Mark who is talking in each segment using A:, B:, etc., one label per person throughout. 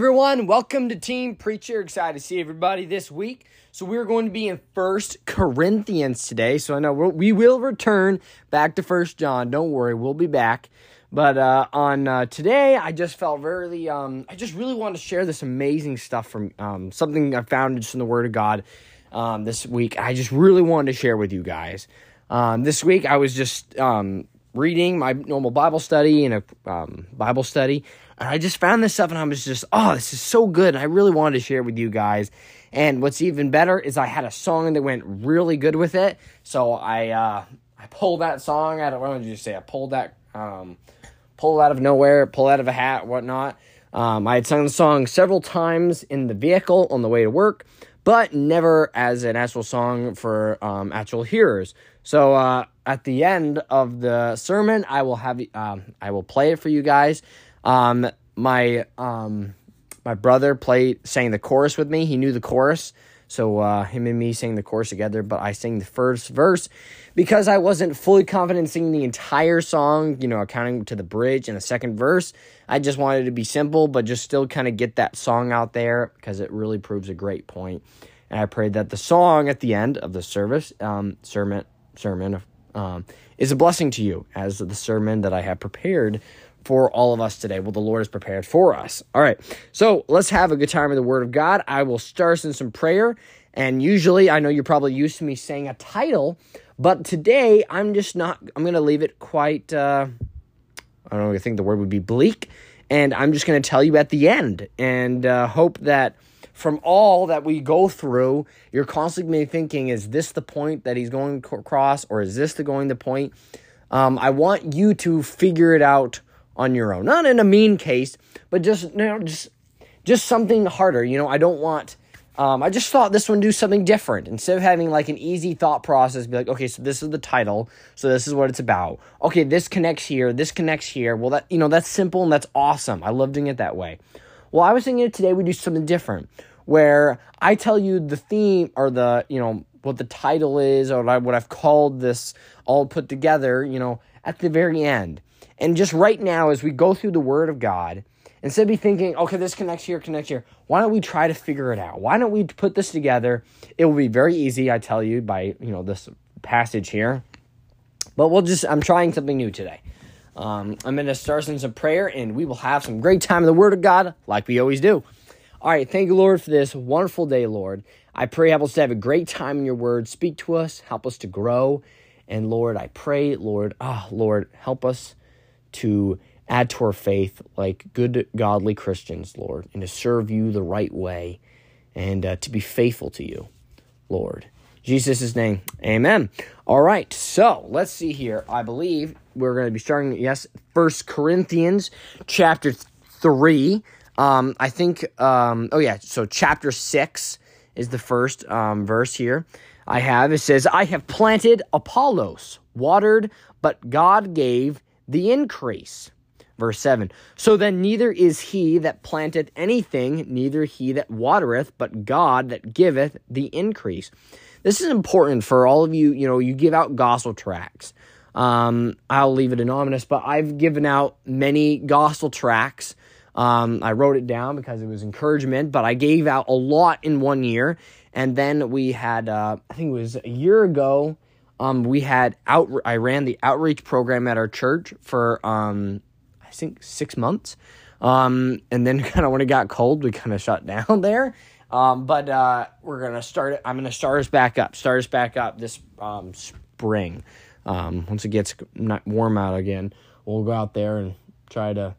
A: Everyone. Welcome to Teen Preacher. Excited to see everybody this week. So we're going to be in First Corinthians today. So I know we will return back to First John. Don't worry, we'll be back. But uh, on uh, today, I just felt really, um, I just really wanted to share this amazing stuff from um, something I found just in the Word of God um, this week. I just really wanted to share with you guys. Um, this week, I was just um, reading my normal Bible study and a um, Bible study, and I just found this stuff, and I was just, oh, this is so good. And I really wanted to share with you guys. And what's even better is I had a song that went really good with it. So I uh, I pulled that song out of what did you say? I pulled that um, pulled out of nowhere, pulled out of a hat, whatnot. Um, I had sung the song several times in the vehicle on the way to work, but never as an actual song for um, actual hearers. So uh, at the end of the sermon, I will have um, I will play it for you guys. Um, my um, my brother played sang the chorus with me. He knew the chorus, so uh, him and me sang the chorus together. But I sang the first verse because I wasn't fully confident singing the entire song. You know, accounting to the bridge and the second verse. I just wanted to be simple, but just still kind of get that song out there because it really proves a great point. And I prayed that the song at the end of the service, um, sermon, sermon, um, is a blessing to you as the sermon that I have prepared for all of us today. Well, the Lord has prepared for us. All right. So let's have a good time in the Word of God. I will start us in some prayer. And usually, I know you're probably used to me saying a title, but today I'm just not, I'm going to leave it quite, uh, I don't know, think the word would be bleak. And I'm just going to tell you at the end and uh, hope that from all that we go through, you're constantly thinking, is this the point that he's going across, or is this the going the point? Um, I want you to figure it out on your own. Not in a mean case, but just you know, just just something harder. You know, I don't want. Um, I just thought this one do something different instead of having like an easy thought process. Be like, okay, so this is the title, so this is what it's about. Okay, this connects here, this connects here. Well, that you know that's simple and that's awesome. I love doing it that way. Well, I was thinking today we do something different, where I tell you the theme or the you know what the title is or what I've called this all put together. You know, at the very end. And just right now, as we go through the Word of God, instead of be thinking, okay, this connects here, connects here, why don't we try to figure it out? Why don't we put this together? It will be very easy, I tell you, by you know this passage here. But we'll just I'm trying something new today. Um, I'm going to start in some prayer, and we will have some great time in the Word of God, like we always do. All right, thank you, Lord, for this wonderful day, Lord. I pray help us to have a great time in your Word. Speak to us, help us to grow, and Lord, I pray, Lord, ah, oh, Lord, help us to add to our faith like good, godly Christians, Lord, and to serve you the right way and uh, to be faithful to you, Lord. Jesus' name, amen. All right, so let's see here. I believe we're going to be starting, yes, First Corinthians chapter 3. Um, I think, um, oh yeah, so chapter 6 is the first um, verse here. I have. It says, I have planted Apollos, watered, but God gave the increase. Verse 7 So then neither is he that planteth anything, neither he that watereth, but God that giveth the increase. This is important for all of you. You know, you give out gospel tracts. Um, I'll leave it anonymous, but I've given out many gospel tracts. Um, I wrote it down because it was encouragement, but I gave out a lot in one year. And then we had, uh, I think it was a year ago, um, we had out. I ran the outreach program at our church for um, I think six months, um, and then kind of when it got cold, we kind of shut down there. Um, but uh, we're gonna start. I'm gonna start us back up. Start us back up this um, spring. Um, once it gets warm out again, we'll go out there and try to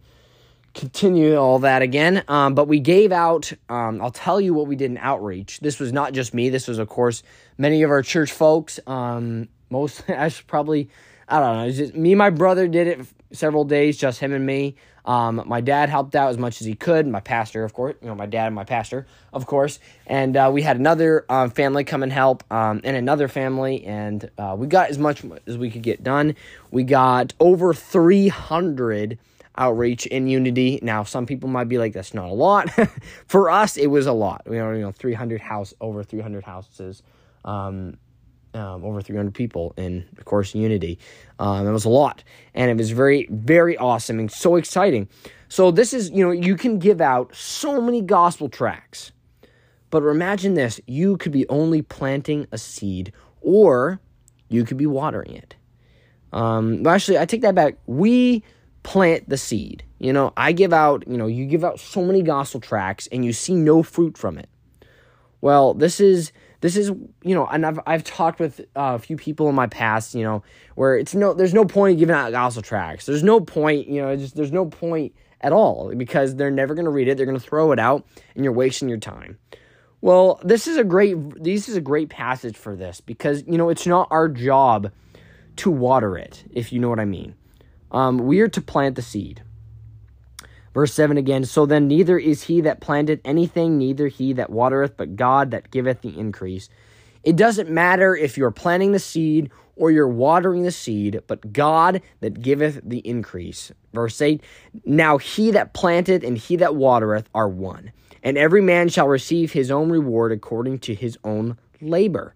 A: continue all that again. Um, but we gave out, um, I'll tell you what we did in outreach. This was not just me, this was, of course, many of our church folks. Um, most, I should probably, I don't know, just, me my brother did it several days, just him and me. Um, my dad helped out as much as he could. My pastor, of course, you know, my dad and my pastor, of course. And uh, we had another um, family come and help, um, and another family, and uh, we got as much as we could get done. We got over 300 outreach in unity. Now, some people might be like, that's not a lot. For us, it was a lot. We know, you know, 300 house, over 300 houses, um, um, over 300 people in, of course, unity. Um, it was a lot. And it was very, very awesome and so exciting. So this is, you know, you can give out so many gospel tracts. But imagine this you could be only planting a seed, or you could be watering it. Um, actually, I take that back. We plant the seed. You know, I give out, you know, you give out so many gospel tracts and you see no fruit from it. Well, this is this is you know, and I've I've talked with uh, a few people in my past, you know, where it's no there's no point giving out gospel tracts. There's no point, you know, just there's no point at all because they're never going to read it. They're going to throw it out and you're wasting your time. Well, this is a great this is a great passage for this because you know, it's not our job to water it, if you know what I mean. Um, we are to plant the seed. Verse 7 again, so then neither is he that planted anything, neither he that watereth, but God that giveth the increase. It doesn't matter if you're planting the seed or you're watering the seed, but God that giveth the increase. Verse 8, now he that planteth and he that watereth are one, and every man shall receive his own reward according to his own labor.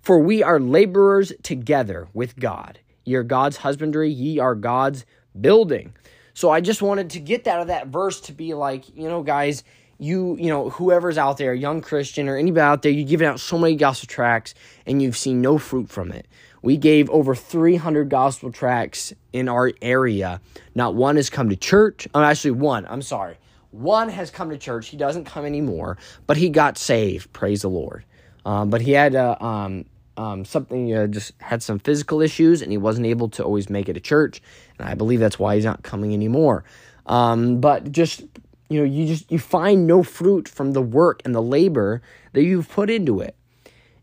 A: For we are laborers together with God. Ye are God's husbandry, ye are God's building. So I just wanted to get that out of that verse to be like, you know, guys, you, you know, whoever's out there, young Christian or anybody out there, you've given out so many gospel tracts and you've seen no fruit from it. We gave over 300 gospel tracts in our area. Not one has come to church. Oh, actually, one. I'm sorry. One has come to church. He doesn't come anymore, but he got saved. Praise the Lord. Um, but he had uh, um, um, something uh, just had some physical issues and he wasn't able to always make it to church. And i believe that's why he's not coming anymore. Um, but just you know you just you find no fruit from the work and the labor that you've put into it.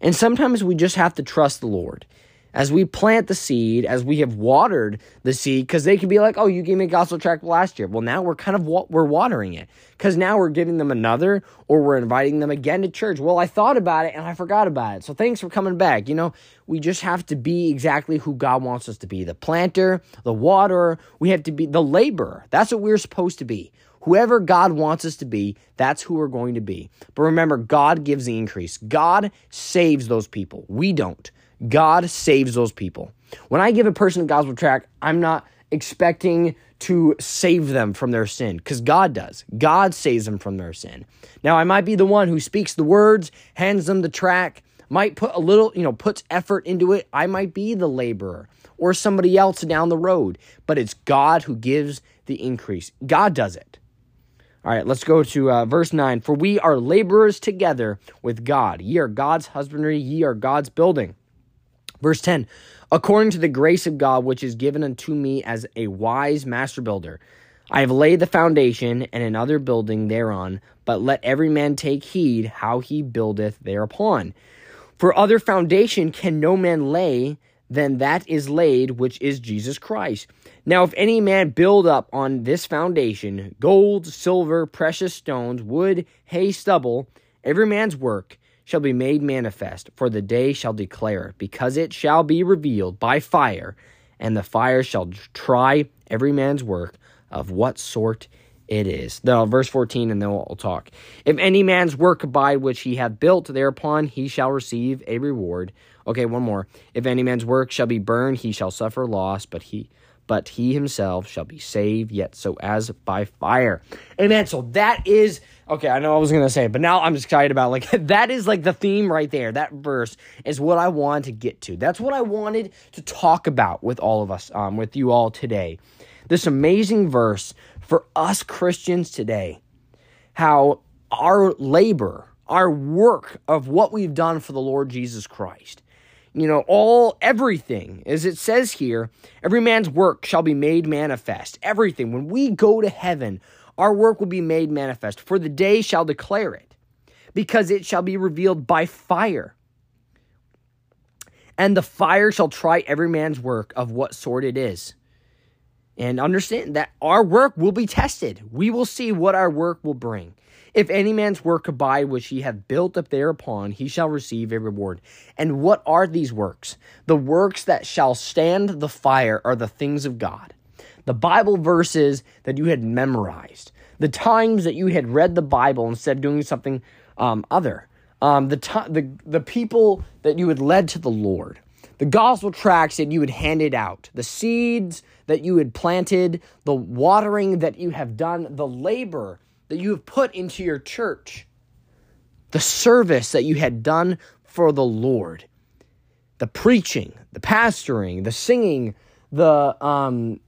A: And sometimes we just have to trust the lord as we plant the seed, as we have watered the seed, because they could be like, "Oh, you gave me a gospel tract last year." Well, now we're kind of wa- we're watering it because now we're giving them another, or we're inviting them again to church. Well, I thought about it and I forgot about it, so thanks for coming back. You know, we just have to be exactly who God wants us to be: the planter, the waterer. We have to be the laborer. That's what we're supposed to be. Whoever God wants us to be, that's who we're going to be. But remember, God gives the increase. God saves those people. We don't. God saves those people. When I give a person a gospel tract, I'm not expecting to save them from their sin because God does. God saves them from their sin. Now, I might be the one who speaks the words, hands them the tract, might put a little, you know, puts effort into it. I might be the laborer or somebody else down the road, but it's God who gives the increase. God does it. All right, let's go to uh, verse 9. For we are laborers together with God. Ye are God's husbandry, ye are God's building. Verse 10 According to the grace of God which is given unto me as a wise master builder, I have laid the foundation and another building thereon, but let every man take heed how he buildeth thereupon. For other foundation can no man lay than that is laid, which is Jesus Christ. Now, if any man build up on this foundation gold, silver, precious stones, wood, hay, stubble, every man's work, shall be made manifest, for the day shall declare it, because it shall be revealed by fire, and the fire shall try every man's work of what sort it is. Now, verse 14, and then we'll talk. If any man's work abide which he hath built, thereupon he shall receive a reward. Okay, one more. If any man's work shall be burned, he shall suffer loss, but he but he himself shall be saved, yet so as by fire. Amen. So that is okay. I know I was gonna say, but now I'm excited about like that is like the theme right there. That verse is what I wanted to get to. That's what I wanted to talk about with all of us, um, with you all today. This amazing verse for us Christians today. How our labor, our work of what we've done for the Lord Jesus Christ you know, all everything, as it says here, every man's work shall be made manifest. Everything. When we go to heaven, our work will be made manifest, for the day shall declare it, because it shall be revealed by fire. And the fire shall try every man's work of what sort it is. And understand that our work will be tested. We will see what our work will bring. If any man's work abide which he hath built up thereupon, he shall receive a reward. And what are these works? The works that shall stand the fire are the things of God. The Bible verses that you had memorized, the times that you had read the Bible instead of doing something um, other, um, the, the, the people that you had led to the Lord, the gospel tracts that you had handed out, the seeds that you had planted, the watering that you have done, the labor that you have put into your church, the service that you had done for the Lord, the preaching, the pastoring, the singing, the um,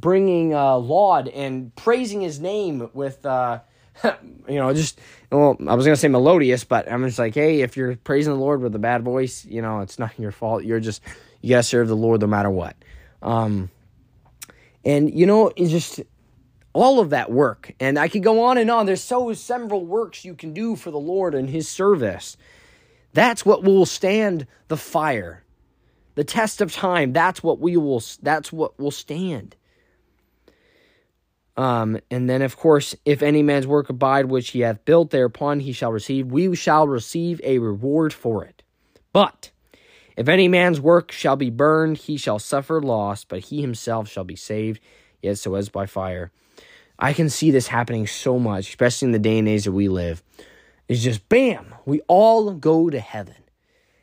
A: bringing uh, laud and praising His name with. Uh, you know, just well, I was gonna say melodious, but I'm just like, hey, if you're praising the Lord with a bad voice, you know, it's not your fault. You're just you gotta serve the Lord no matter what. Um, and you know, it's just all of that work, and I could go on and on. There's so several works you can do for the Lord and His service. That's what will stand the fire, the test of time. That's what we will. That's what will stand. Um, and then, of course, if any man's work abide which he hath built thereupon, he shall receive, we shall receive a reward for it. But if any man's work shall be burned, he shall suffer loss, but he himself shall be saved, yet so as by fire. I can see this happening so much, especially in the day and age that we live. It's just bam, we all go to heaven.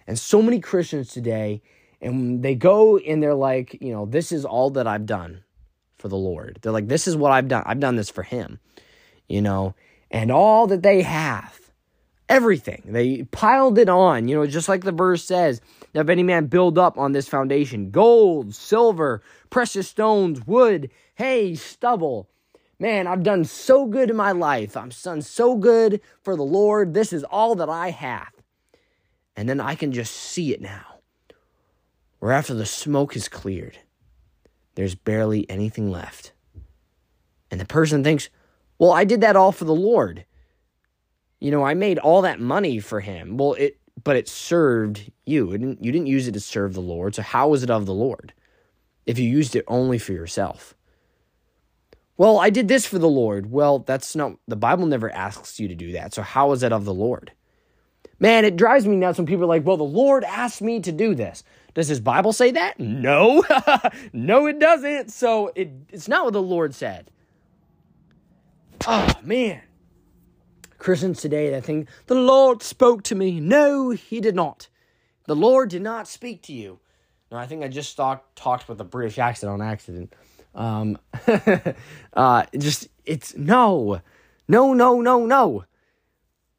A: And so many Christians today, and they go and they're like, you know, this is all that I've done for the Lord. They're like, this is what I've done. I've done this for Him, you know, and all that they have, everything, they piled it on, you know, just like the verse says, now if any man build up on this foundation gold, silver, precious stones, wood, hay, stubble. Man, I've done so good in my life. I'm done so good for the Lord. This is all that I have. And then I can just see it now. Where after the smoke is cleared, there's barely anything left. And the person thinks, well, I did that all for the Lord. You know, I made all that money for him. Well, it but it served you. It didn't, you didn't use it to serve the Lord. So how was it of the Lord? If you used it only for yourself. Well, I did this for the Lord. Well, that's not the Bible never asks you to do that. So how is it of the Lord? Man, it drives me nuts when people are like, "Well, the Lord asked me to do this." Does his Bible say that? No. no, it doesn't. So it, it's not what the Lord said. Oh, man. Christians today, they think, the Lord spoke to me. No, he did not. The Lord did not speak to you. No, I think I just talk, talked with a British accent on accident. Um, uh, just, it's no, no, no, no, no.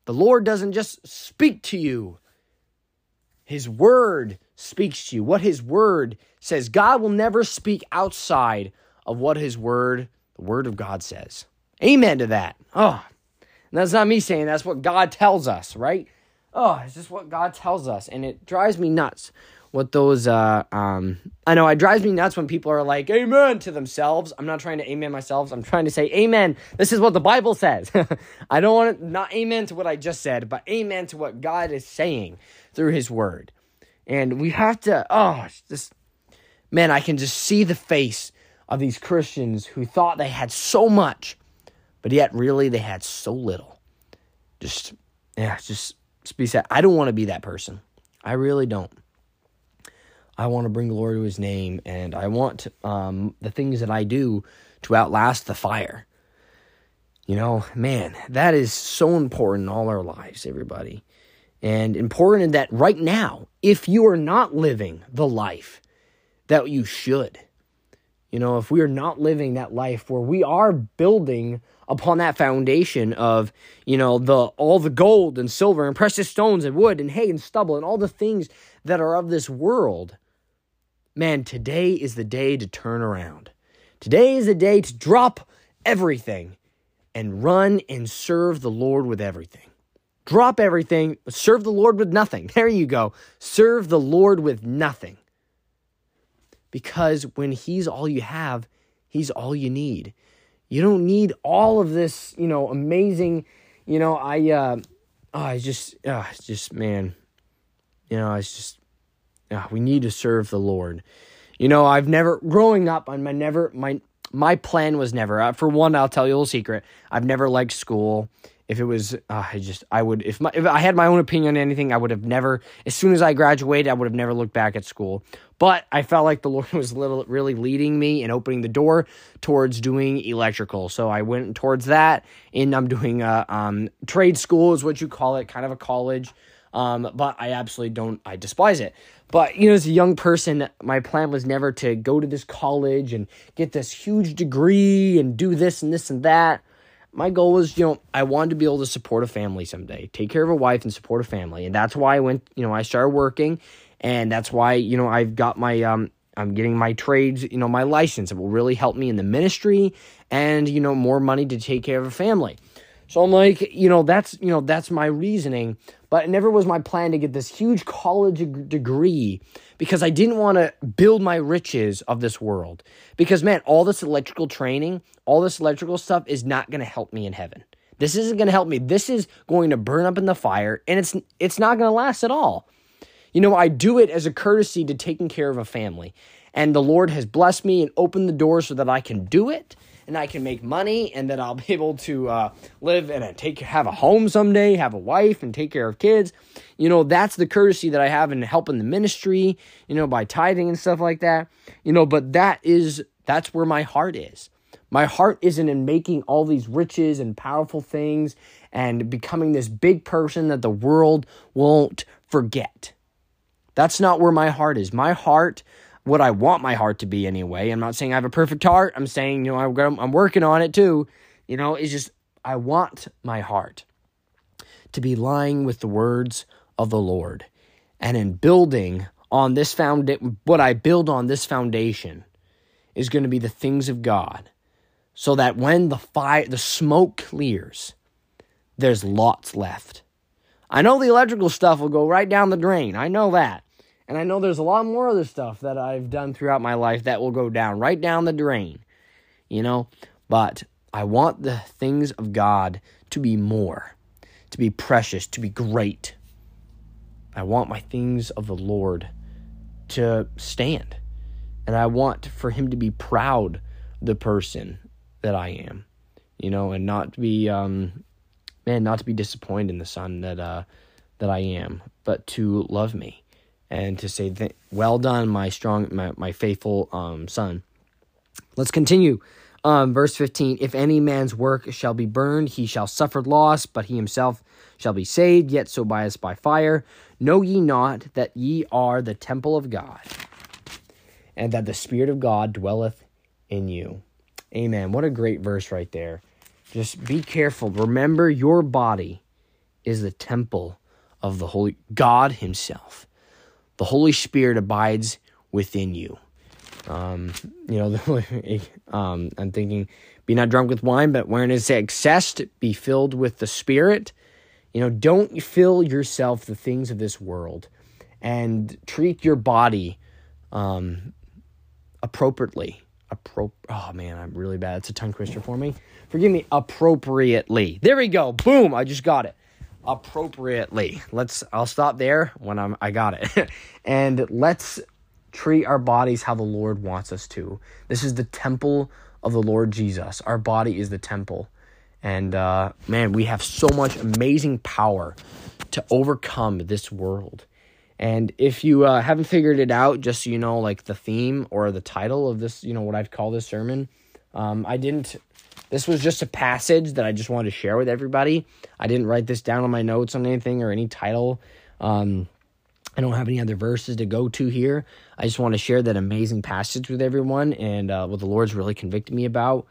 A: The Lord doesn't just speak to you. His word speaks to you, what His Word says. God will never speak outside of what His Word, the Word of God says. Amen to that. Oh, that's not me saying that's what God tells us, right? Oh, it's just what God tells us, and it drives me nuts. What those, uh, um, I know it drives me nuts when people are like, Amen to themselves. I'm not trying to amen myself. I'm trying to say, Amen. This is what the Bible says. I don't want to, not amen to what I just said, but amen to what God is saying through His Word. And we have to, oh, just, man, I can just see the face of these Christians who thought they had so much, but yet really they had so little. Just, yeah, just, just be sad. I don't want to be that person. I really don't. I want to bring glory to his name, and I want um, the things that I do to outlast the fire. You know, man, that is so important in all our lives, everybody and important in that right now, if you are not living the life that you should, you know, if we are not living that life where we are building upon that foundation of, you know, the all the gold and silver and precious stones and wood and hay and stubble and all the things that are of this world, man, today is the day to turn around. Today is the day to drop everything and run and serve the Lord with everything. Drop everything, serve the Lord with nothing. There you go. Serve the Lord with nothing. Because when He's all you have, He's all you need. You don't need all of this, you know, amazing, you know, I, uh, oh, I just, uh, just, man, you know, it's just, uh, we need to serve the Lord. You know, I've never, growing up, I'm never, my, my plan was never, uh, for one, I'll tell you a little secret. I've never liked school if it was uh, I just I would if my if I had my own opinion on anything I would have never as soon as I graduated I would have never looked back at school but I felt like the Lord was little really leading me and opening the door towards doing electrical so I went towards that and I'm doing a um, trade school is what you call it kind of a college Um, but I absolutely don't, I despise it. But, you know, as a young person, my plan was never to go to this college and get this huge degree and do this and this and that. My goal was, you know, I wanted to be able to support a family someday, take care of a wife and support a family. And that's why I went, you know, I started working and that's why, you know, I've got my, um, I'm getting my trades, you know, my license. It will really help me in the ministry and, you know, more money to take care of a family. So I'm like, you know, that's, you know, that's my reasoning. But it never was my plan to get this huge college degree because I didn't want to build my riches of this world. Because, man, all this electrical training, all this electrical stuff is not going to help me in heaven. This isn't going to help me. This is going to burn up in the fire and it's it's not going to last at all. You know, I do it as a courtesy to taking care of a family. And the Lord has blessed me and opened the door so that I can do it and I can make money and that I'll be able to uh, live and take have a home someday, have a wife and take care of kids. You know, that's the courtesy that I have in helping the ministry, you know, by tithing and stuff like that. You know, but that is that's where my heart is. My heart isn't in making all these riches and powerful things and becoming this big person that the world won't forget. That's not where my heart is. My heart what I want my heart to be anyway. I'm not saying I have a perfect heart. I'm saying, you know, I'm, I'm working on it too. You know, it's just, I want my heart to be lying with the words of the Lord. And in building on this foundation, what I build on this foundation is going to be the things of God. So that when the fire, the smoke clears, there's lots left. I know the electrical stuff will go right down the drain. I know that. And I know there's a lot more other stuff that I've done throughout my life that will go down right down the drain, you know? But I want the things of God to be more, to be precious, to be great. I want my things of the Lord to stand. And I want for Him to be proud the person that I am, you know, and not to be, um, man, not to be disappointed in the son that, uh, that I am, but to love me and to say, "Well done, my strong, my, my faithful um, son." Let's continue. Um, verse 15 If any man's work shall be burned, he shall suffer loss, but he himself shall be saved, yet so by us by fire. Know ye not that ye are the temple of God, and that the Spirit of God dwelleth in you? Amen. What a great verse right there. Just be careful. Remember, your body is the temple of the Holy God Himself the Holy Spirit abides within you. Um, you know, um, I'm thinking, be not drunk with wine, but when it's excessed, be filled with the Spirit. You know, don't fill yourself the things of this world, and treat your body um, appropriately. Appro- oh man, I'm really bad. It's a tongue twister for me. Forgive me. Appropriately. There we go. Boom. I just got it appropriately. Let's I'll stop there when I'm I got it. and let's treat our bodies how the Lord wants us to. This is the temple of the Lord Jesus. Our body is the temple. And uh, man, we have so much amazing power to overcome this world. And if you uh, haven't figured it out, just so you know, like the theme or the title of this, you know, what I'd call this sermon, um, I didn't this was just a passage that I just wanted to share with everybody. I didn't write this down on my notes on anything or any title. Um, I don't have any other verses to go to here. I just want to share that amazing passage with everyone and uh, what the Lord's really convicted me about.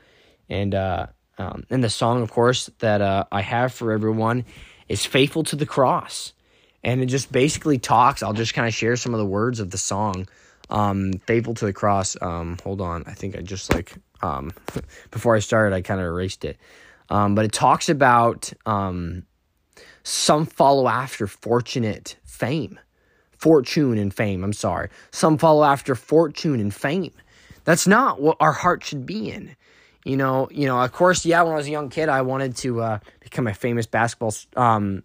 A: And uh, um, and the song, of course, that uh, I have for everyone is "Faithful to the Cross," and it just basically talks. I'll just kind of share some of the words of the song. Um, "Faithful to the Cross." Um, hold on, I think I just like um, before I started, I kind of erased it. Um, but it talks about um, some follow after fortunate fame, fortune and fame. I'm sorry. Some follow after fortune and fame. That's not what our heart should be in. You know, you know. Of course, yeah. When I was a young kid, I wanted to uh, become a famous basketball. Um,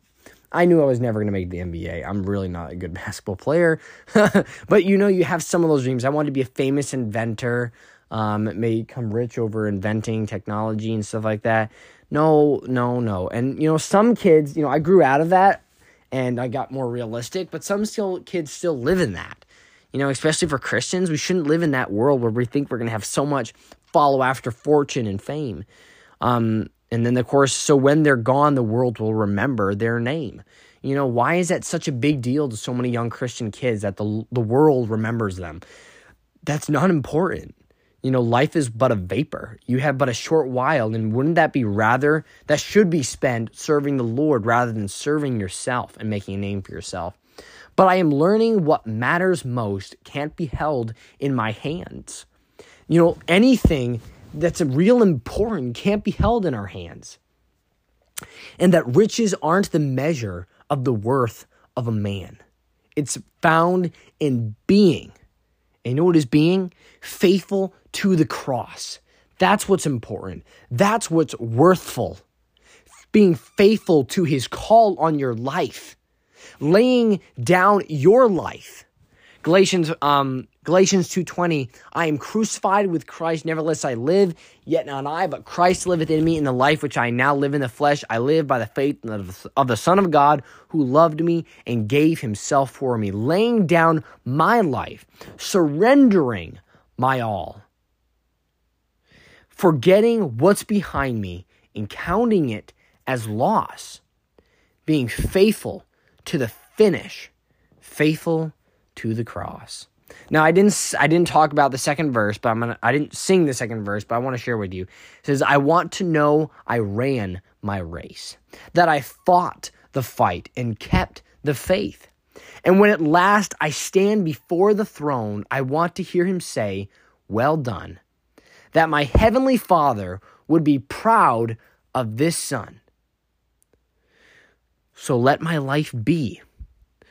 A: I knew I was never going to make the NBA. I'm really not a good basketball player, but you know, you have some of those dreams. I wanted to be a famous inventor um, may become rich over inventing technology and stuff like that. No, no, no. And, you know, some kids, you know, I grew out of that and I got more realistic, but some still kids still live in that. You know, especially for Christians, we shouldn't live in that world where we think we're going to have so much follow after fortune and fame. Um, and then, of course, so when they're gone, the world will remember their name. You know, why is that such a big deal to so many young Christian kids that the, the world remembers them? That's not important. You know, life is but a vapor. You have but a short while, and wouldn't that be rather, that should be spent serving the Lord rather than serving yourself and making a name for yourself? But I am learning what matters most can't be held in my hands. You know, anything that's real important can't be held in our hands. And that riches aren't the measure of the worth of a man. It's found in being. And you know what is being? Faithful to the cross. That's what's important. That's what's worthful. Being faithful to his call on your life. Laying down your life. Galatians um Galatians 2:20 I am crucified with Christ nevertheless I live yet not I but Christ liveth in me in the life which I now live in the flesh. I live by the faith of the Son of God who loved me and gave himself for me laying down my life surrendering my all forgetting what's behind me and counting it as loss being faithful to the finish faithful to the cross now I didn't I didn't talk about the second verse, but I'm gonna I didn't sing the second verse, but I want to share with you. It says, I want to know I ran my race, that I fought the fight and kept the faith. And when at last I stand before the throne, I want to hear him say, Well done, that my heavenly Father would be proud of this Son. So let my life be.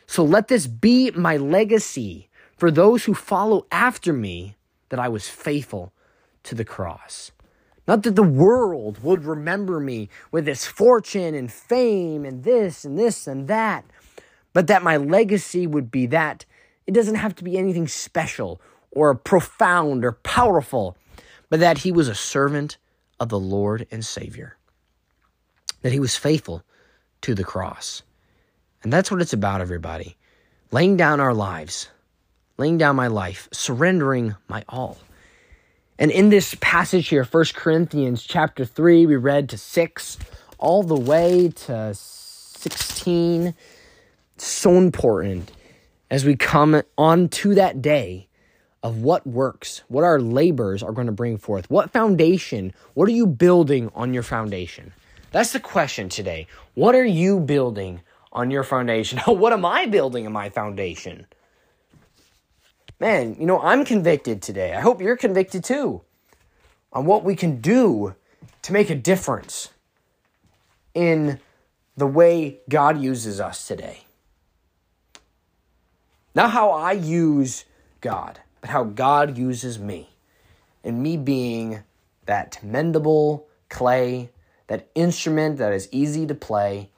A: So let this be my legacy for those who follow after me that I was faithful to the cross. Not that the world would remember me with its fortune and fame and this and this and that, but that my legacy would be that it doesn't have to be anything special or profound or powerful, but that he was a servant of the Lord and Savior, that he was faithful to the cross. And that's what it's about, everybody. Laying down our lives laying down my life, surrendering my all. And in this passage here, 1 Corinthians chapter 3, we read to 6 all the way to 16. So important as we come on to that day of what works, what our labors are going to bring forth. What foundation, what are you building on your foundation? That's the question today. What are you building on your foundation? what am I building on my foundation? man, you know, I'm convicted today. I hope you're convicted too on what we can do to make a difference in the way God uses us today. Not how I use God, but how God uses me. And me being that mendable clay, that instrument that is easy to play,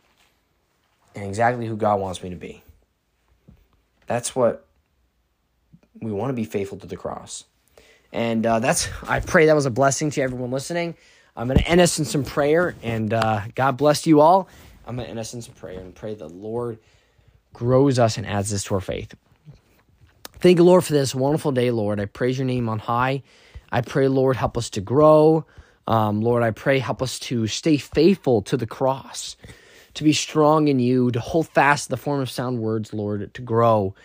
A: and exactly who God wants me to be. That's what we want to be faithful to the cross. And uh, that's, I pray that was a blessing to everyone listening. I'm going to end us in some prayer, and uh, God bless you all. I'm going to end us in some prayer and pray the Lord grows us and adds this to our faith. Thank you, Lord, for this wonderful day, Lord. I praise your name on high. I pray, Lord, help us to grow. Um, Lord, I pray, help us to stay faithful to the cross, to be strong in you, to hold fast the form of sound words, Lord, to grow.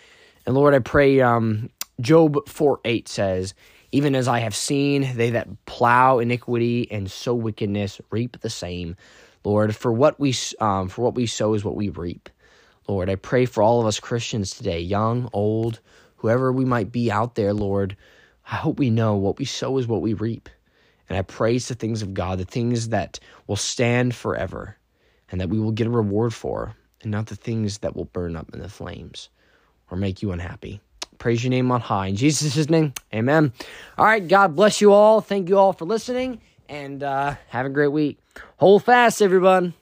A: And Lord, I pray um, Job 4 8 says, Even as I have seen, they that plow iniquity and sow wickedness reap the same. Lord, for what we um, for what we sow is what we reap. Lord, I pray for all of us Christians today, young, old, whoever we might be out there, Lord. I hope we know what we sow is what we reap. And I praise the things of God, the things that will stand forever and that we will get a reward for, and not the things that will burn up in the flames or make you unhappy. Praise your name on high. In Jesus' name, amen. All right, God bless you all. Thank you all for listening, and uh, have a great week. Hold fast, everyone.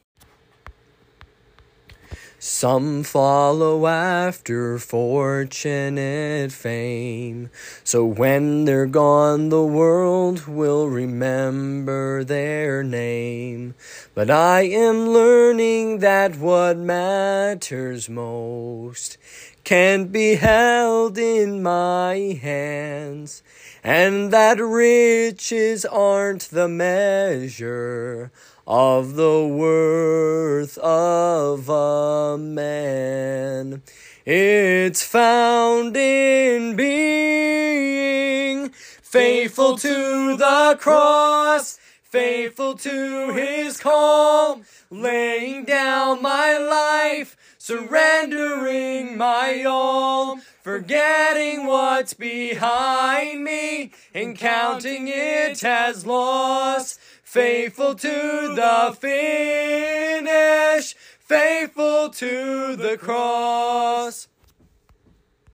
A: Some follow after fortunate fame. So when they're gone, the world will remember their name. But I am learning that what matters most can be held in my hands, and that riches aren't the measure of the worth of a man. It's found in being faithful to the cross, faithful to his call, laying down my life, surrendering my all, forgetting what's behind me and counting it as loss, faithful to the finish faithful to the cross.